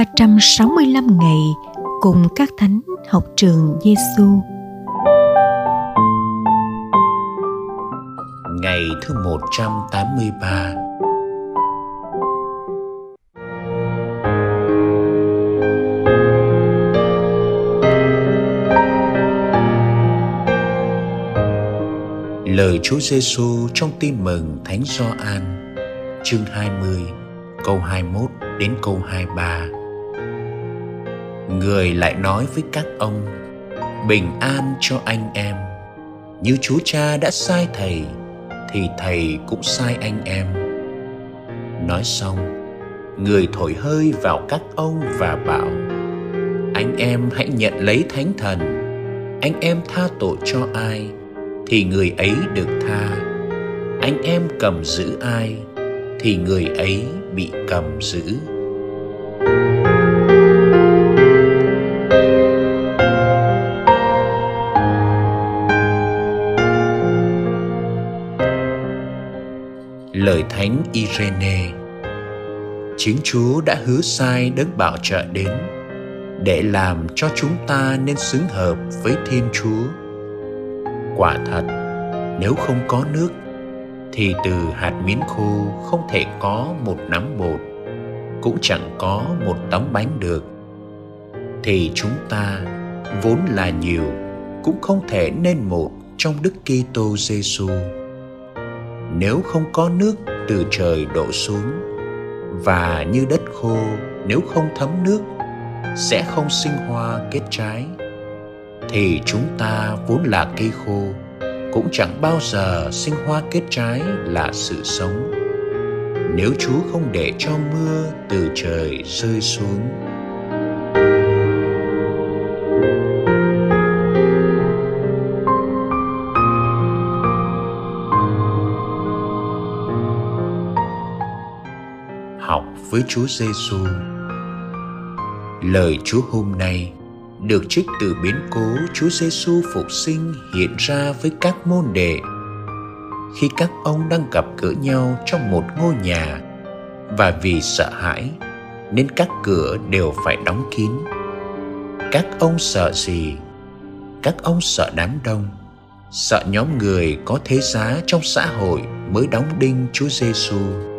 365 ngày cùng các thánh học trường Giêsu. Ngày thứ 183 Lời Chúa Giêsu trong Tin mừng Thánh Gioan, chương 20, câu 21 đến câu 23. Người lại nói với các ông: Bình an cho anh em. Như Chúa Cha đã sai thầy thì thầy cũng sai anh em. Nói xong, người thổi hơi vào các ông và bảo: Anh em hãy nhận lấy Thánh Thần. Anh em tha tội cho ai thì người ấy được tha anh em cầm giữ ai thì người ấy bị cầm giữ lời thánh Irene. Chính Chúa đã hứa sai đấng bảo trợ đến, để làm cho chúng ta nên xứng hợp với Thiên Chúa. Quả thật, nếu không có nước, thì từ hạt miến khô không thể có một nắm bột, cũng chẳng có một tấm bánh được. Thì chúng ta, vốn là nhiều, cũng không thể nên một trong Đức Kitô Giêsu. Nếu không có nước từ trời đổ xuống. Và như đất khô, nếu không thấm nước, sẽ không sinh hoa kết trái. Thì chúng ta vốn là cây khô, cũng chẳng bao giờ sinh hoa kết trái là sự sống. Nếu chúa không để cho mưa từ trời rơi xuống với Chúa Giêsu. Lời Chúa hôm nay được trích từ biến cố Chúa Giêsu phục sinh hiện ra với các môn đệ khi các ông đang gặp gỡ nhau trong một ngôi nhà và vì sợ hãi nên các cửa đều phải đóng kín. Các ông sợ gì? Các ông sợ đám đông, sợ nhóm người có thế giá trong xã hội mới đóng đinh Chúa Giêsu.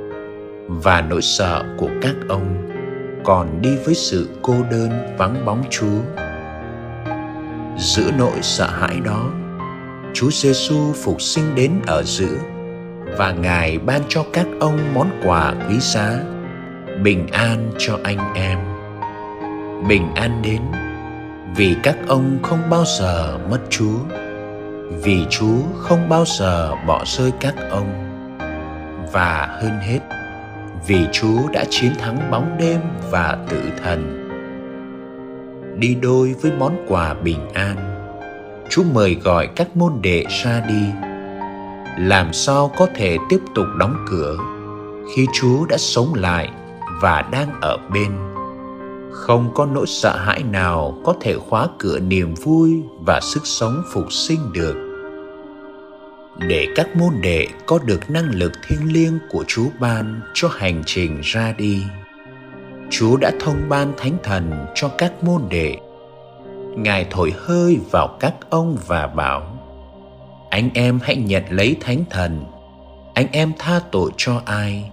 Và nỗi sợ của các ông còn đi với sự cô đơn vắng bóng Chúa. Giữa nỗi sợ hãi đó, chúa giêsu phục sinh đến ở giữa và ngài ban cho các ông món quà quý giá, bình an cho anh em. Bình an đến vì các ông không bao giờ mất chúa, vì chúa không bao giờ bỏ rơi các ông. Và hơn hết vì chúa đã chiến thắng bóng đêm và tử thần. Đi đôi với món quà bình an, chúa mời gọi các môn đệ ra đi. Làm sao có thể tiếp tục đóng cửa khi chúa đã sống lại và đang ở bên? Không có nỗi sợ hãi nào có thể khóa cửa niềm vui và sức sống phục sinh được để các môn đệ có được năng lực thiêng liêng của chúa ban cho hành trình ra đi Chúa đã thông ban thánh thần cho các môn đệ. Ngài thổi hơi vào các ông và bảo: Anh em hãy nhận lấy thánh thần. Anh em tha tội cho ai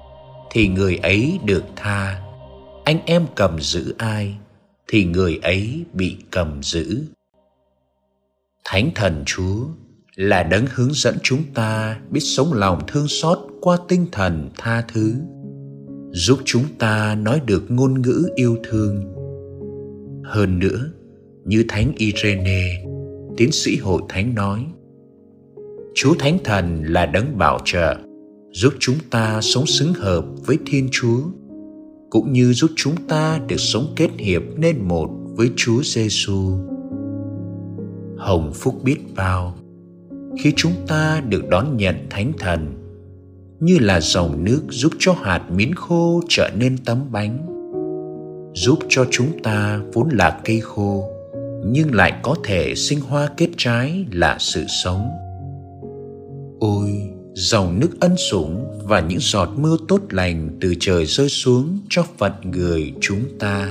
thì người ấy được tha. Anh em cầm giữ ai thì người ấy bị cầm giữ. Thánh thần Chúa là đấng hướng dẫn chúng ta biết sống lòng thương xót qua tinh thần tha thứ, giúp chúng ta nói được ngôn ngữ yêu thương. Hơn nữa, như thánh irene, tiến sĩ hội thánh nói, chúa thánh thần là đấng bảo trợ, giúp chúng ta sống xứng hợp với thiên chúa, cũng như giúp chúng ta được sống kết hiệp nên một với chúa giêsu hồng phúc biết bao khi chúng ta được đón nhận thánh thần, như là dòng nước giúp cho hạt miến khô trở nên tấm bánh, giúp cho chúng ta vốn là cây khô, nhưng lại có thể sinh hoa kết trái là sự sống. Ôi, dòng nước ân sủng và những giọt mưa tốt lành từ trời rơi xuống cho phận người chúng ta.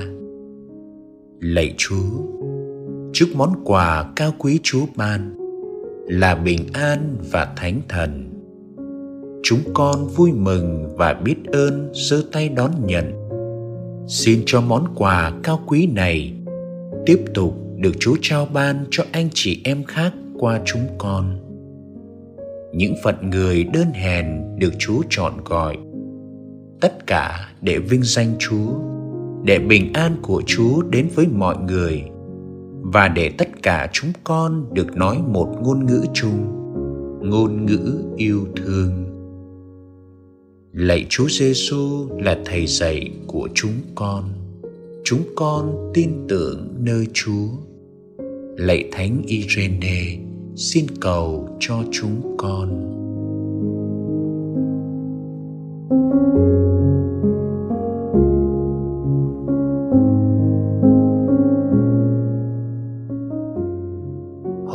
Lạy chúa trước món quà cao quý chúa ban là bình an và thánh thần. Chúng con vui mừng và biết ơn giơ tay đón nhận. Xin cho món quà cao quý này tiếp tục được chúa trao ban cho anh chị em khác qua chúng con. Những phận người đơn hèn được chúa chọn gọi. Tất cả để vinh danh chúa, để bình an của chúa đến với mọi người và để tất cả chúng con được nói một ngôn ngữ chung. Ngôn ngữ yêu thương. Lạy chúa giêsu là thầy dạy của chúng con. Chúng con tin tưởng nơi chúa. Lạy thánh irene xin cầu cho chúng con.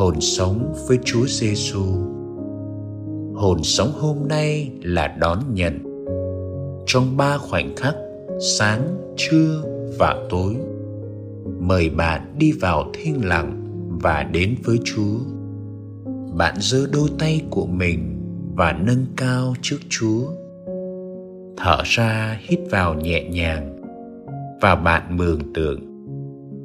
Hồn sống với Chúa Giêsu. Hồn sống hôm nay là đón nhận trong ba khoảnh khắc sáng, trưa và tối. Mời bạn đi vào thiên lặng và đến với Chúa. Bạn giơ đôi tay của mình và nâng cao trước Chúa. Thở ra hít vào nhẹ nhàng và bạn mường tượng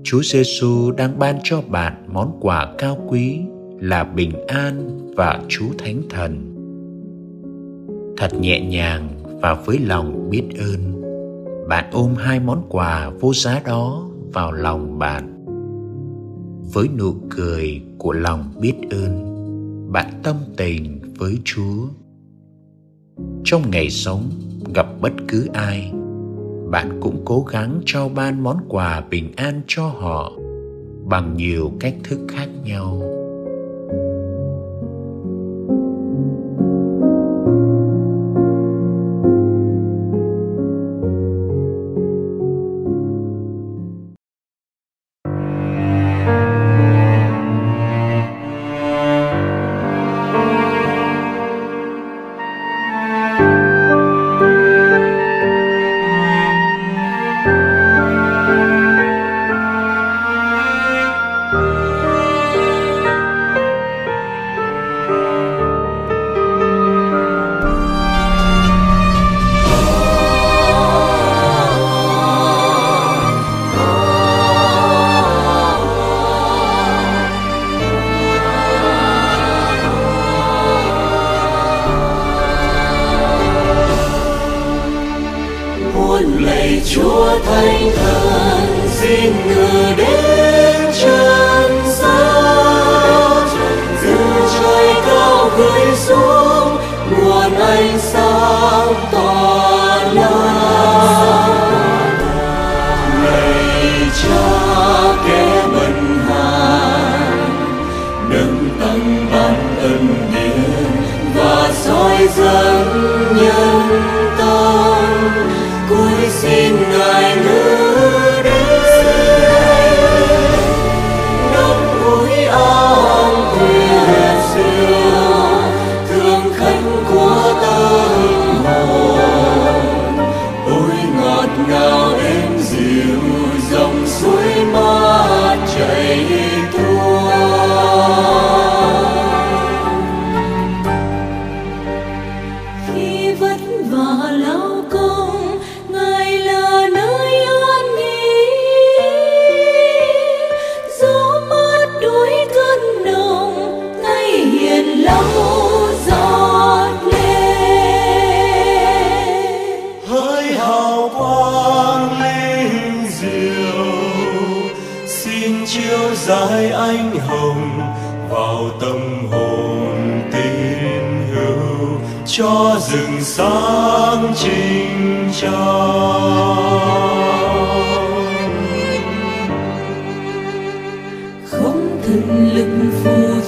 Chúa Giêsu đang ban cho bạn món quà cao quý là bình an và Chúa Thánh Thần. Thật nhẹ nhàng và với lòng biết ơn, bạn ôm hai món quà vô giá đó vào lòng bạn. Với nụ cười của lòng biết ơn, bạn tâm tình với Chúa. Trong ngày sống, gặp bất cứ ai, bạn cũng cố gắng trao ban món quà bình an cho họ bằng nhiều cách thức khác nhau. Ánh vào tâm hồn tín hữu cho rừng sáng trinh không thần lực phù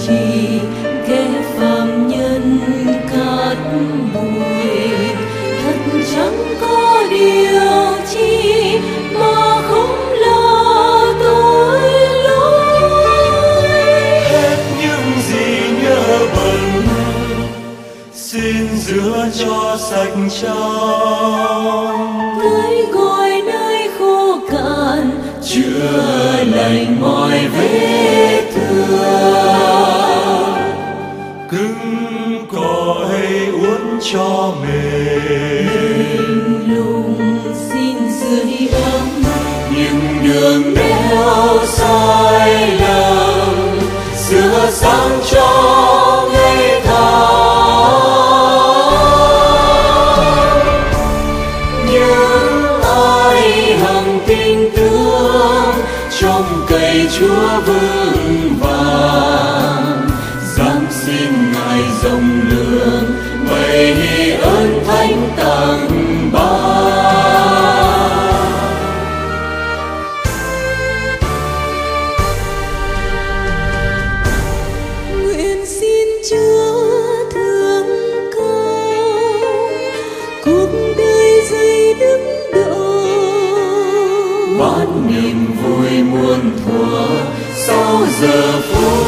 sạch trong tưới gội nơi khô cạn chữa lành mọi vết thương. Cứng cỏi uốn cho mềm. Lùng xin dưới ấm những đường đeo sai lầm. Sửa sang cho chúa vững vàng. Giáng xin ngài rộng lượng bày ơn thánh tặng ban nguyện xin chúa thương con cuộc đời dây đứng độ. Ban niềm vui muôn thuở sau giờ